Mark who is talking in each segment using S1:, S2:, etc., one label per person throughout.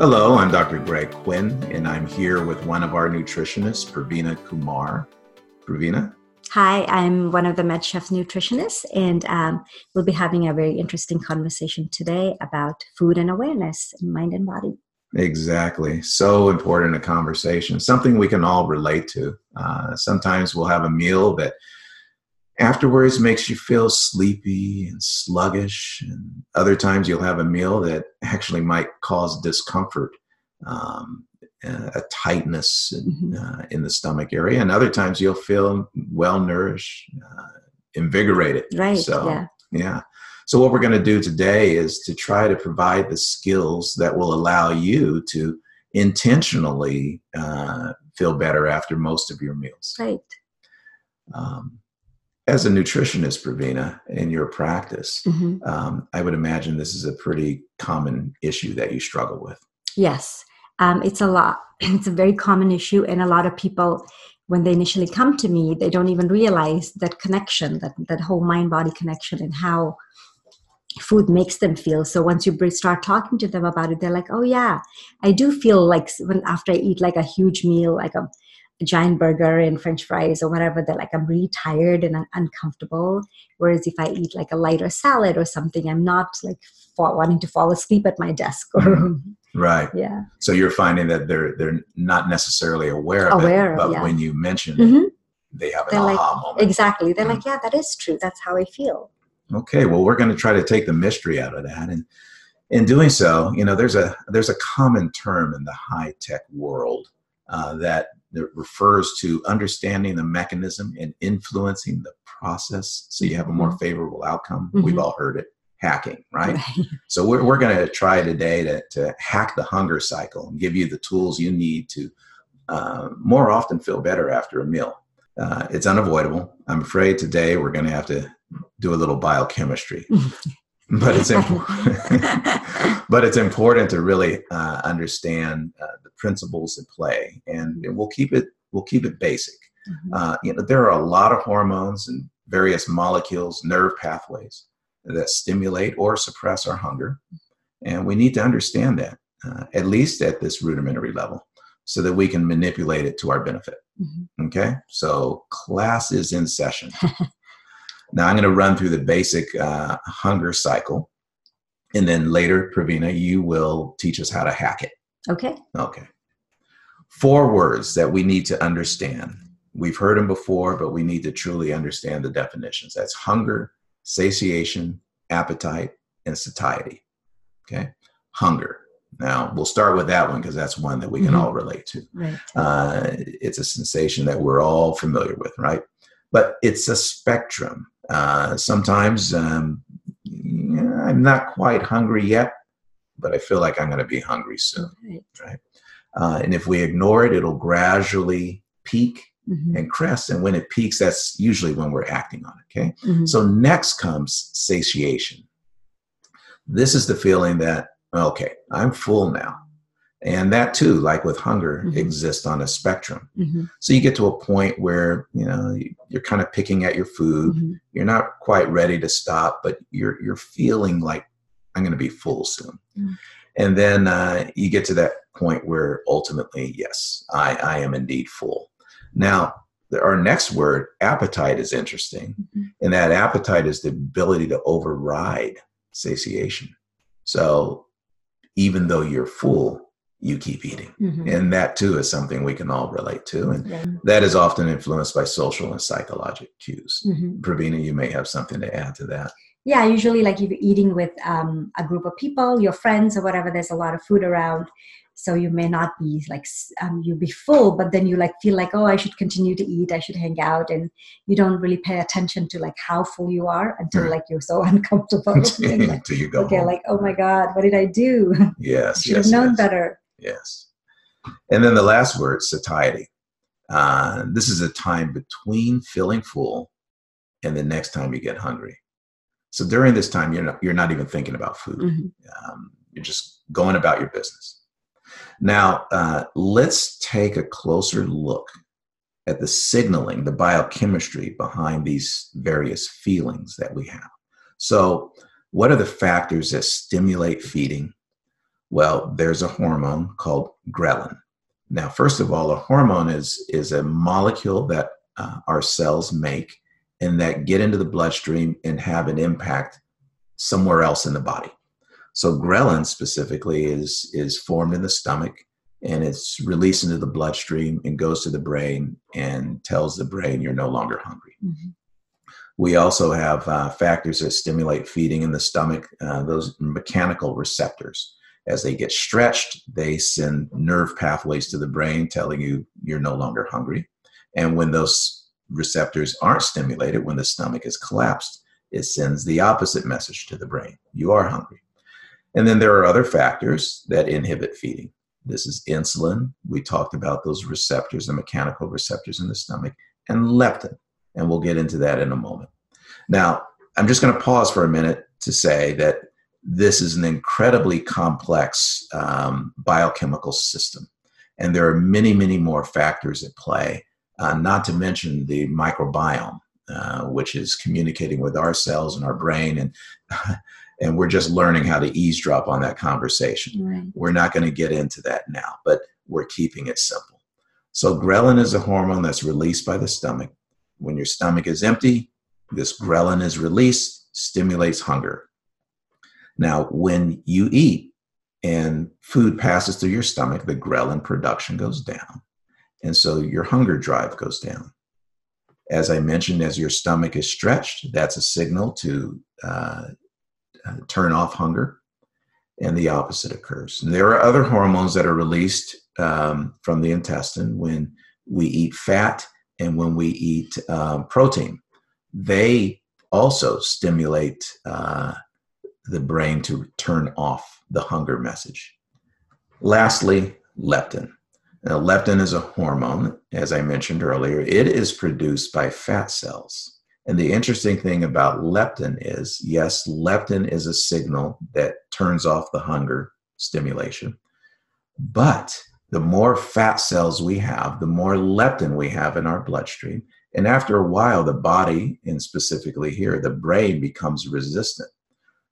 S1: Hello, I'm Dr. Greg Quinn, and I'm here with one of our nutritionists, Pravina Kumar. Pravina?
S2: Hi, I'm one of the MedChef nutritionists, and um, we'll be having a very interesting conversation today about food and awareness in mind and body.
S1: Exactly. So important a conversation, something we can all relate to. Uh, sometimes we'll have a meal that afterwards makes you feel sleepy and sluggish and other times you'll have a meal that actually might cause discomfort um, a tightness in, mm-hmm. uh, in, the stomach area and other times you'll feel well nourished uh, invigorated.
S2: Right
S1: so
S2: yeah.
S1: yeah. So what we're going to do today is to try to provide the skills that will allow you to intentionally uh, feel better after most of your meals.
S2: Right.
S1: Um, as a nutritionist, Pravina, in your practice, mm-hmm. um, I would imagine this is a pretty common issue that you struggle with.
S2: Yes, um, it's a lot. It's a very common issue, and a lot of people, when they initially come to me, they don't even realize that connection, that that whole mind-body connection, and how food makes them feel. So once you start talking to them about it, they're like, "Oh yeah, I do feel like when after I eat like a huge meal, like a giant burger and french fries or whatever they're like i'm really tired and I'm uncomfortable whereas if i eat like a lighter salad or something i'm not like wanting to fall asleep at my desk or
S1: mm-hmm. right
S2: yeah
S1: so you're finding that they're they're not necessarily aware of
S2: aware
S1: it but
S2: yeah.
S1: when you mention mm-hmm. it they have an they're aha
S2: like,
S1: moment
S2: exactly they're mm-hmm. like yeah that is true that's how i feel
S1: okay well we're going to try to take the mystery out of that and in doing so you know there's a there's a common term in the high tech world uh, that that refers to understanding the mechanism and influencing the process so you have a more mm-hmm. favorable outcome. Mm-hmm. We've all heard it hacking, right? right. So we're, we're going to try today to, to hack the hunger cycle and give you the tools you need to uh, more often feel better after a meal. Uh, it's unavoidable. I'm afraid today we're going to have to do a little biochemistry. but it's important. but it's important to really uh, understand uh, the principles at play, and we'll keep it we'll keep it basic. Mm-hmm. Uh, you know, there are a lot of hormones and various molecules, nerve pathways that stimulate or suppress our hunger, and we need to understand that uh, at least at this rudimentary level, so that we can manipulate it to our benefit. Mm-hmm. Okay, so class is in session. Now I'm going to run through the basic uh, hunger cycle, and then later, Pravina, you will teach us how to hack it.
S2: Okay.
S1: Okay. Four words that we need to understand. We've heard them before, but we need to truly understand the definitions. That's hunger, satiation, appetite, and satiety. Okay. Hunger. Now, we'll start with that one because that's one that we can mm-hmm. all relate to.
S2: Right.
S1: Uh, it's a sensation that we're all familiar with, right? But it's a spectrum. Uh, sometimes um, yeah, I'm not quite hungry yet, but I feel like I'm going to be hungry soon, right? right? Uh, and if we ignore it, it'll gradually peak mm-hmm. and crest. And when it peaks, that's usually when we're acting on it. Okay. Mm-hmm. So next comes satiation. This is the feeling that, okay, I'm full now and that too like with hunger mm-hmm. exists on a spectrum mm-hmm. so you get to a point where you know you're kind of picking at your food mm-hmm. you're not quite ready to stop but you're you're feeling like i'm going to be full soon mm. and then uh, you get to that point where ultimately yes i i am indeed full now our next word appetite is interesting mm-hmm. and that appetite is the ability to override satiation so even though you're full you keep eating. Mm-hmm. And that too is something we can all relate to. And yeah. that is often influenced by social and psychological cues. mm Pravina, you may have something to add to that.
S2: Yeah, usually like if you're eating with um, a group of people, your friends or whatever, there's a lot of food around. So you may not be like, um, you'll be full, but then you like feel like, oh, I should continue to eat. I should hang out. And you don't really pay attention to like how full you are until mm. like you're so uncomfortable.
S1: until like, you go
S2: Okay,
S1: home.
S2: like, oh my God, what did I do?
S1: Yes.
S2: You should
S1: yes,
S2: have known
S1: yes.
S2: better.
S1: Yes. And then the last word, satiety. Uh, this is a time between feeling full and the next time you get hungry. So during this time, you're not, you're not even thinking about food. Mm-hmm. Um, you're just going about your business. Now, uh, let's take a closer look at the signaling, the biochemistry behind these various feelings that we have. So, what are the factors that stimulate feeding? Well, there's a hormone called ghrelin. Now, first of all, a hormone is, is a molecule that uh, our cells make and that get into the bloodstream and have an impact somewhere else in the body. So ghrelin specifically is, is formed in the stomach and it's released into the bloodstream and goes to the brain and tells the brain you're no longer hungry. Mm-hmm. We also have uh, factors that stimulate feeding in the stomach, uh, those mechanical receptors. As they get stretched, they send nerve pathways to the brain telling you you're no longer hungry. And when those receptors aren't stimulated, when the stomach is collapsed, it sends the opposite message to the brain you are hungry. And then there are other factors that inhibit feeding. This is insulin. We talked about those receptors, the mechanical receptors in the stomach, and leptin. And we'll get into that in a moment. Now, I'm just going to pause for a minute to say that this is an incredibly complex um, biochemical system. And there are many, many more factors at play, uh, not to mention the microbiome, uh, which is communicating with our cells and our brain. And and we're just learning how to eavesdrop on that conversation. Right. We're not going to get into that now, but we're keeping it simple. So, ghrelin is a hormone that's released by the stomach. When your stomach is empty, this ghrelin is released, stimulates hunger. Now, when you eat and food passes through your stomach, the ghrelin production goes down. And so your hunger drive goes down. As I mentioned, as your stomach is stretched, that's a signal to uh, uh, turn off hunger, and the opposite occurs. And there are other hormones that are released um, from the intestine when we eat fat and when we eat um, protein. They also stimulate uh, the brain to turn off the hunger message. Lastly, leptin. Now, leptin is a hormone, as I mentioned earlier. It is produced by fat cells. And the interesting thing about leptin is yes, leptin is a signal that turns off the hunger stimulation. But the more fat cells we have, the more leptin we have in our bloodstream. And after a while, the body, and specifically here, the brain becomes resistant.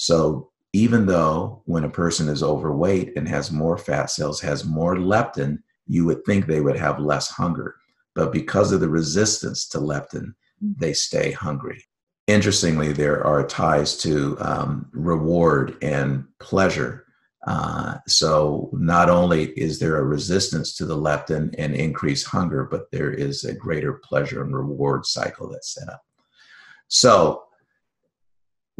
S1: So even though when a person is overweight and has more fat cells, has more leptin, you would think they would have less hunger. But because of the resistance to leptin, they stay hungry. Interestingly, there are ties to um, reward and pleasure. Uh, so, not only is there a resistance to the leptin and increased hunger, but there is a greater pleasure and reward cycle that's set up. So,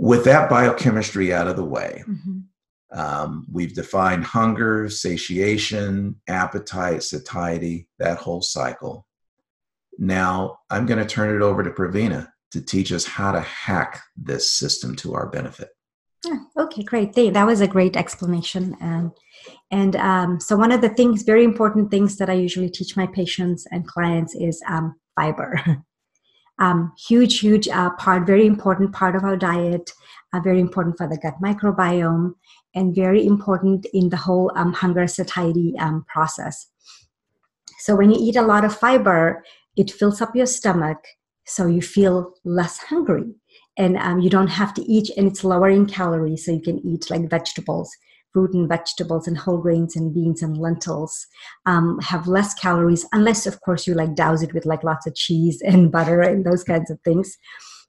S1: with that biochemistry out of the way, mm-hmm. um, we've defined hunger, satiation, appetite, satiety, that whole cycle. Now I'm going to turn it over to Pravina to teach us how to hack this system to our benefit.
S2: Okay, great. That was a great explanation. Um, and um, so, one of the things, very important things that I usually teach my patients and clients is um, fiber. Um, huge, huge uh, part, very important part of our diet, uh, very important for the gut microbiome, and very important in the whole um, hunger satiety um, process. So, when you eat a lot of fiber, it fills up your stomach so you feel less hungry and um, you don't have to eat and it's lower in calories so you can eat like vegetables fruit and vegetables and whole grains and beans and lentils um, have less calories unless of course you like douse it with like lots of cheese and butter and those kinds of things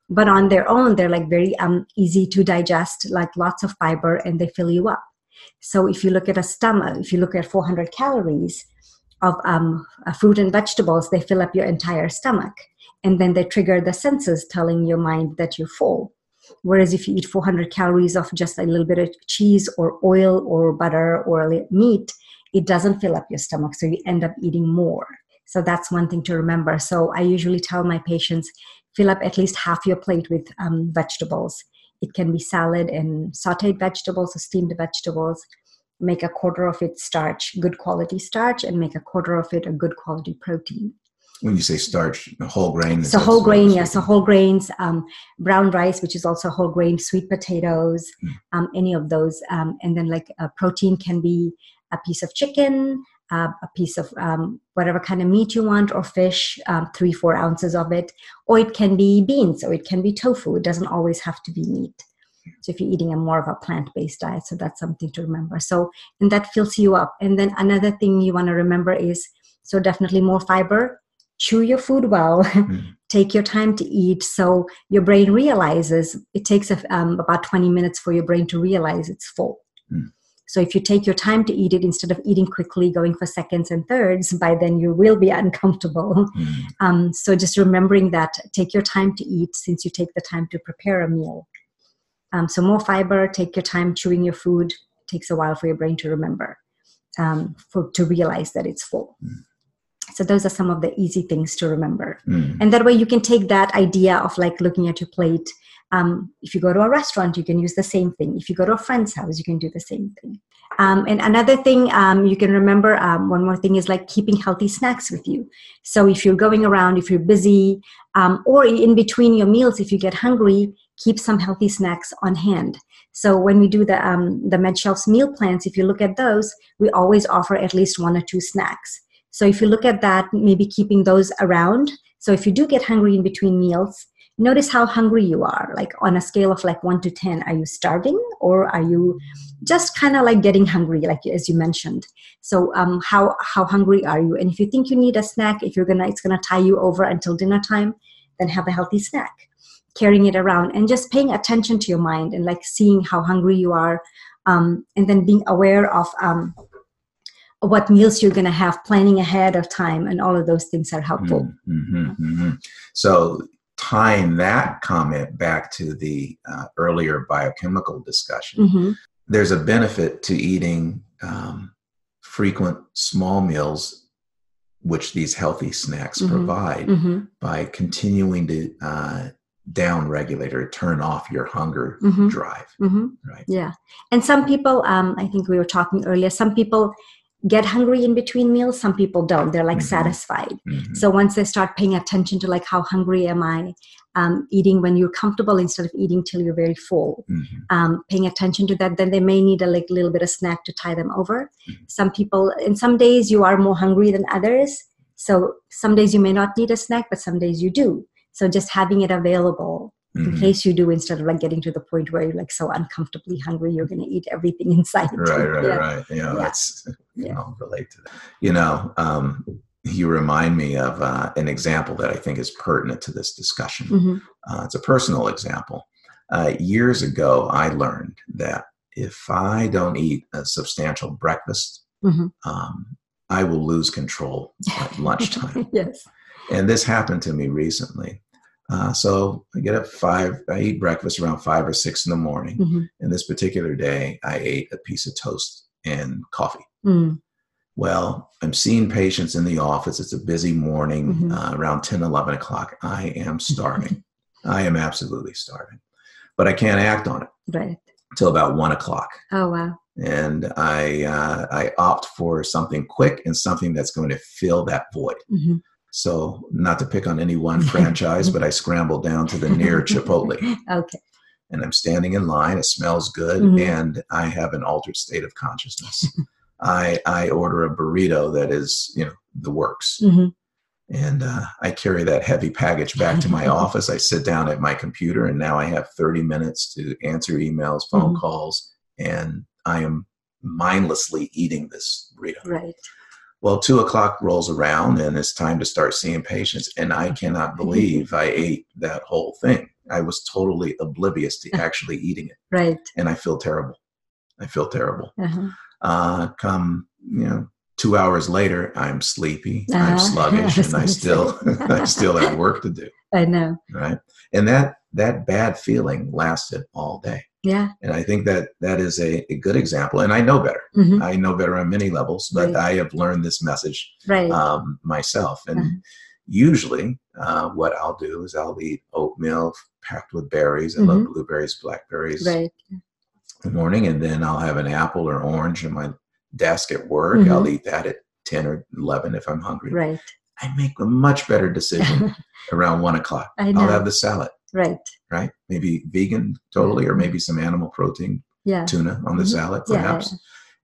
S2: but on their own they're like very um, easy to digest like lots of fiber and they fill you up so if you look at a stomach if you look at 400 calories of um, uh, fruit and vegetables, they fill up your entire stomach. And then they trigger the senses telling your mind that you're full. Whereas if you eat 400 calories of just a little bit of cheese or oil or butter or meat, it doesn't fill up your stomach. So you end up eating more. So that's one thing to remember. So I usually tell my patients fill up at least half your plate with um, vegetables. It can be salad and sauteed vegetables or steamed vegetables make a quarter of it starch, good quality starch, and make a quarter of it a good quality protein.
S1: When you say starch, whole grain.
S2: So whole grain, yes. So whole grains, um, brown rice, which is also whole grain, sweet potatoes, mm. um, any of those, um, and then like a protein can be a piece of chicken, uh, a piece of um, whatever kind of meat you want, or fish, um, three four ounces of it, or it can be beans, or it can be tofu. It doesn't always have to be meat. So if you're eating a more of a plant-based diet, so that's something to remember. So and that fills you up. And then another thing you want to remember is so definitely more fiber. Chew your food well. Mm. Take your time to eat. So your brain realizes it takes um, about 20 minutes for your brain to realize it's full. Mm. So if you take your time to eat it instead of eating quickly, going for seconds and thirds, by then you will be uncomfortable. Mm. Um, so just remembering that, take your time to eat since you take the time to prepare a meal. Um, so more fiber, take your time chewing your food. It takes a while for your brain to remember, um, for to realize that it's full. Mm. So those are some of the easy things to remember. Mm. And that way you can take that idea of like looking at your plate um, if you go to a restaurant, you can use the same thing. If you go to a friend's house, you can do the same thing. Um, and another thing um, you can remember, um, one more thing is like keeping healthy snacks with you. So if you're going around, if you're busy, um, or in between your meals, if you get hungry, keep some healthy snacks on hand. So when we do the um, the MedChef's meal plans, if you look at those, we always offer at least one or two snacks. So if you look at that, maybe keeping those around. So if you do get hungry in between meals, notice how hungry you are. Like on a scale of like 1 to 10 are you starving or are you just kind of like getting hungry like as you mentioned? So um, how how hungry are you? And if you think you need a snack if you're gonna it's gonna tie you over until dinner time then have a healthy snack. Carrying it around and just paying attention to your mind and like seeing how hungry you are um, and then being aware of um, what meals you're going to have planning ahead of time and all of those things are helpful
S1: mm-hmm, mm-hmm. so tying that comment back to the uh, earlier biochemical discussion, mm-hmm. there's a benefit to eating um, frequent small meals, which these healthy snacks mm-hmm. provide, mm-hmm. by continuing to uh, down regulate or turn off your hunger mm-hmm. drive.
S2: Mm-hmm. Right. Yeah. And some people, um, I think we were talking earlier, some people get hungry in between meals some people don't they're like mm-hmm. satisfied mm-hmm. so once they start paying attention to like how hungry am i um, eating when you're comfortable instead of eating till you're very full mm-hmm. um, paying attention to that then they may need a like little bit of snack to tie them over mm-hmm. some people in some days you are more hungry than others so some days you may not need a snack but some days you do so just having it available mm-hmm. in case you do instead of like getting to the point where you're like so uncomfortably hungry you're going to eat everything inside
S1: right right yeah. right you know yeah. that's yeah. i'll relate to that you know um, you remind me of uh, an example that i think is pertinent to this discussion mm-hmm. uh, it's a personal example uh, years ago i learned that if i don't eat a substantial breakfast mm-hmm. um, i will lose control at lunchtime
S2: yes
S1: and this happened to me recently uh, so I get up five, I eat breakfast around five or six in the morning. Mm-hmm. And this particular day, I ate a piece of toast and coffee. Mm. Well, I'm seeing patients in the office. It's a busy morning, mm-hmm. uh, around 10, 11 o'clock. I am starving. I am absolutely starving. But I can't act on it
S2: right.
S1: until about one o'clock.
S2: Oh, wow.
S1: And I, uh, I opt for something quick and something that's going to fill that void. Mm-hmm. So, not to pick on any one franchise, but I scrambled down to the near Chipotle.
S2: Okay.
S1: And I'm standing in line. It smells good, mm-hmm. and I have an altered state of consciousness. I I order a burrito that is you know the works, mm-hmm. and uh, I carry that heavy package back to my office. I sit down at my computer, and now I have 30 minutes to answer emails, phone mm-hmm. calls, and I am mindlessly eating this burrito.
S2: Right.
S1: Well, two o'clock rolls around and it's time to start seeing patients. And I cannot believe I ate that whole thing. I was totally oblivious to actually eating it.
S2: Right.
S1: And I feel terrible. I feel terrible. Uh-huh. Uh, come, you know, two hours later, I'm sleepy, uh-huh. I'm sluggish, and I still, I still have work to do.
S2: I know.
S1: Right. And that, that bad feeling lasted all day.
S2: Yeah.
S1: And I think that that is a, a good example. And I know better. Mm-hmm. I know better on many levels, but right. I have learned this message
S2: right.
S1: um, myself. And uh-huh. usually, uh, what I'll do is I'll eat oatmeal packed with berries. I mm-hmm. love blueberries, blackberries.
S2: Right.
S1: In the morning, and then I'll have an apple or orange in my desk at work. Mm-hmm. I'll eat that at 10 or 11 if I'm hungry.
S2: Right.
S1: I make a much better decision around one o'clock. I will have the salad.
S2: Right.
S1: Right. Maybe vegan totally, or maybe some animal protein
S2: yeah.
S1: tuna on the mm-hmm. salad, perhaps.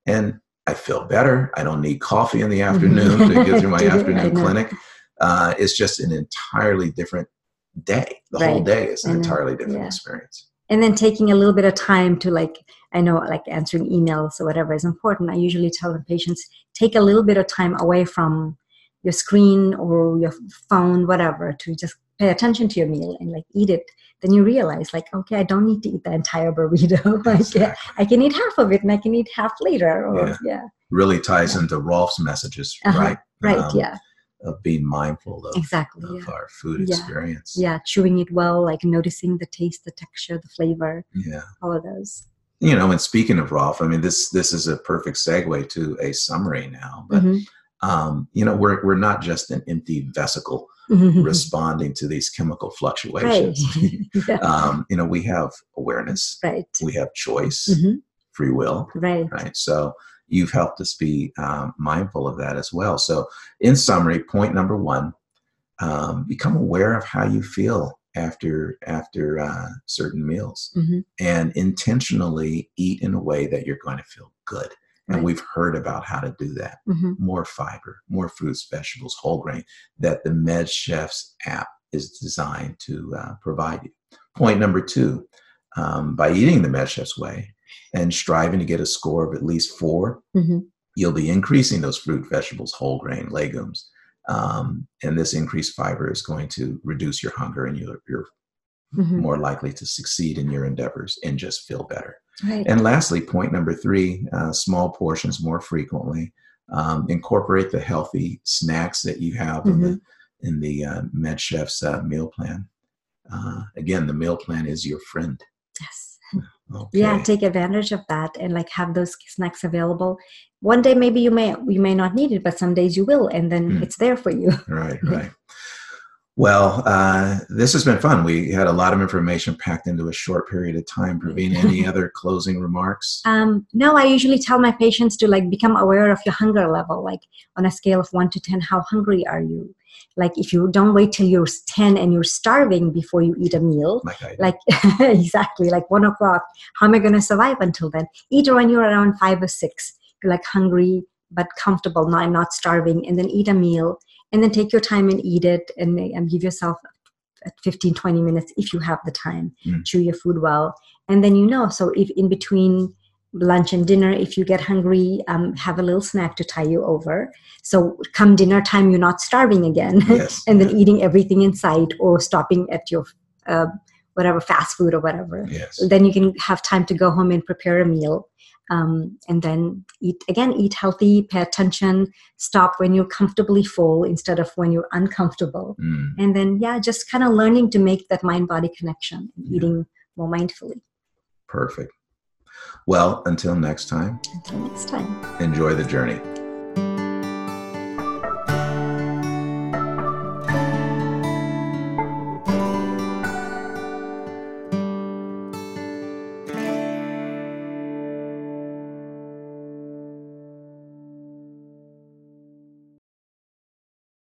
S1: Yeah. And I feel better. I don't need coffee in the mm-hmm. afternoon to get through my afternoon clinic. Uh, it's just an entirely different day. The right. whole day is an entirely different yeah. experience.
S2: and then taking a little bit of time to like i know like answering emails or whatever is important i usually tell the patients take a little bit of time away from your screen or your phone whatever to just pay attention to your meal and like eat it then you realize like okay i don't need to eat the entire burrito exactly. I, can, I can eat half of it and i can eat half later or, yeah. yeah.
S1: really ties yeah. into rolf's messages uh-huh. right
S2: right um, yeah
S1: of being mindful of,
S2: exactly,
S1: of
S2: yeah.
S1: our food
S2: yeah.
S1: experience.
S2: Yeah, chewing it well, like noticing the taste, the texture, the flavor.
S1: Yeah,
S2: all of those.
S1: You know, and speaking of Rolf, I mean this this is a perfect segue to a summary now. But mm-hmm. um, you know, we're we're not just an empty vesicle mm-hmm. responding to these chemical fluctuations. Right. yeah. um, you know, we have awareness.
S2: Right.
S1: We have choice. Mm-hmm. Free will.
S2: Right.
S1: Right. So you've helped us be um, mindful of that as well. So, in summary, point number one: um, become aware of how you feel after after uh, certain meals, mm-hmm. and intentionally eat in a way that you're going to feel good. And right. we've heard about how to do that. Mm-hmm. More fiber, more fruits, vegetables, whole grain. That the Med Chefs app is designed to uh, provide you. Point number two: um, by eating the Med Chefs way, and striving to get a score of at least 4 mm-hmm. you'll be increasing those fruit, vegetables, whole grain, legumes. Um, and this increased fiber is going to reduce your hunger and you're, you're mm-hmm. more likely to succeed in your endeavors and just feel better.
S2: Right.
S1: And lastly, point number three uh, small portions more frequently. Um, incorporate the healthy snacks that you have mm-hmm. in the, in the uh, MedChef's uh, meal plan. Uh, again, the meal plan is your friend.
S2: Yes Okay. Yeah, take advantage of that and like have those snacks available. One day maybe you may you may not need it, but some days you will, and then mm. it's there for you.
S1: Right, right. Well, uh, this has been fun. We had a lot of information packed into a short period of time. Praveen, any other closing remarks?
S2: Um, no, I usually tell my patients to like become aware of your hunger level. Like on a scale of one to ten, how hungry are you? like if you don't wait till you're 10 and you're starving before you eat a meal like exactly like one o'clock how am i going to survive until then eat when you're around five or six you're like hungry but comfortable not not starving and then eat a meal and then take your time and eat it and, and give yourself 15 20 minutes if you have the time mm. chew your food well and then you know so if in between lunch and dinner if you get hungry um, have a little snack to tie you over so come dinner time you're not starving again yes. and then eating everything in sight or stopping at your uh, whatever fast food or whatever
S1: yes.
S2: then you can have time to go home and prepare a meal um, and then eat again eat healthy pay attention stop when you're comfortably full instead of when you're uncomfortable mm. and then yeah just kind of learning to make that mind body connection and yeah. eating more mindfully
S1: perfect well, until next time.
S2: Until next time.
S1: Enjoy the journey.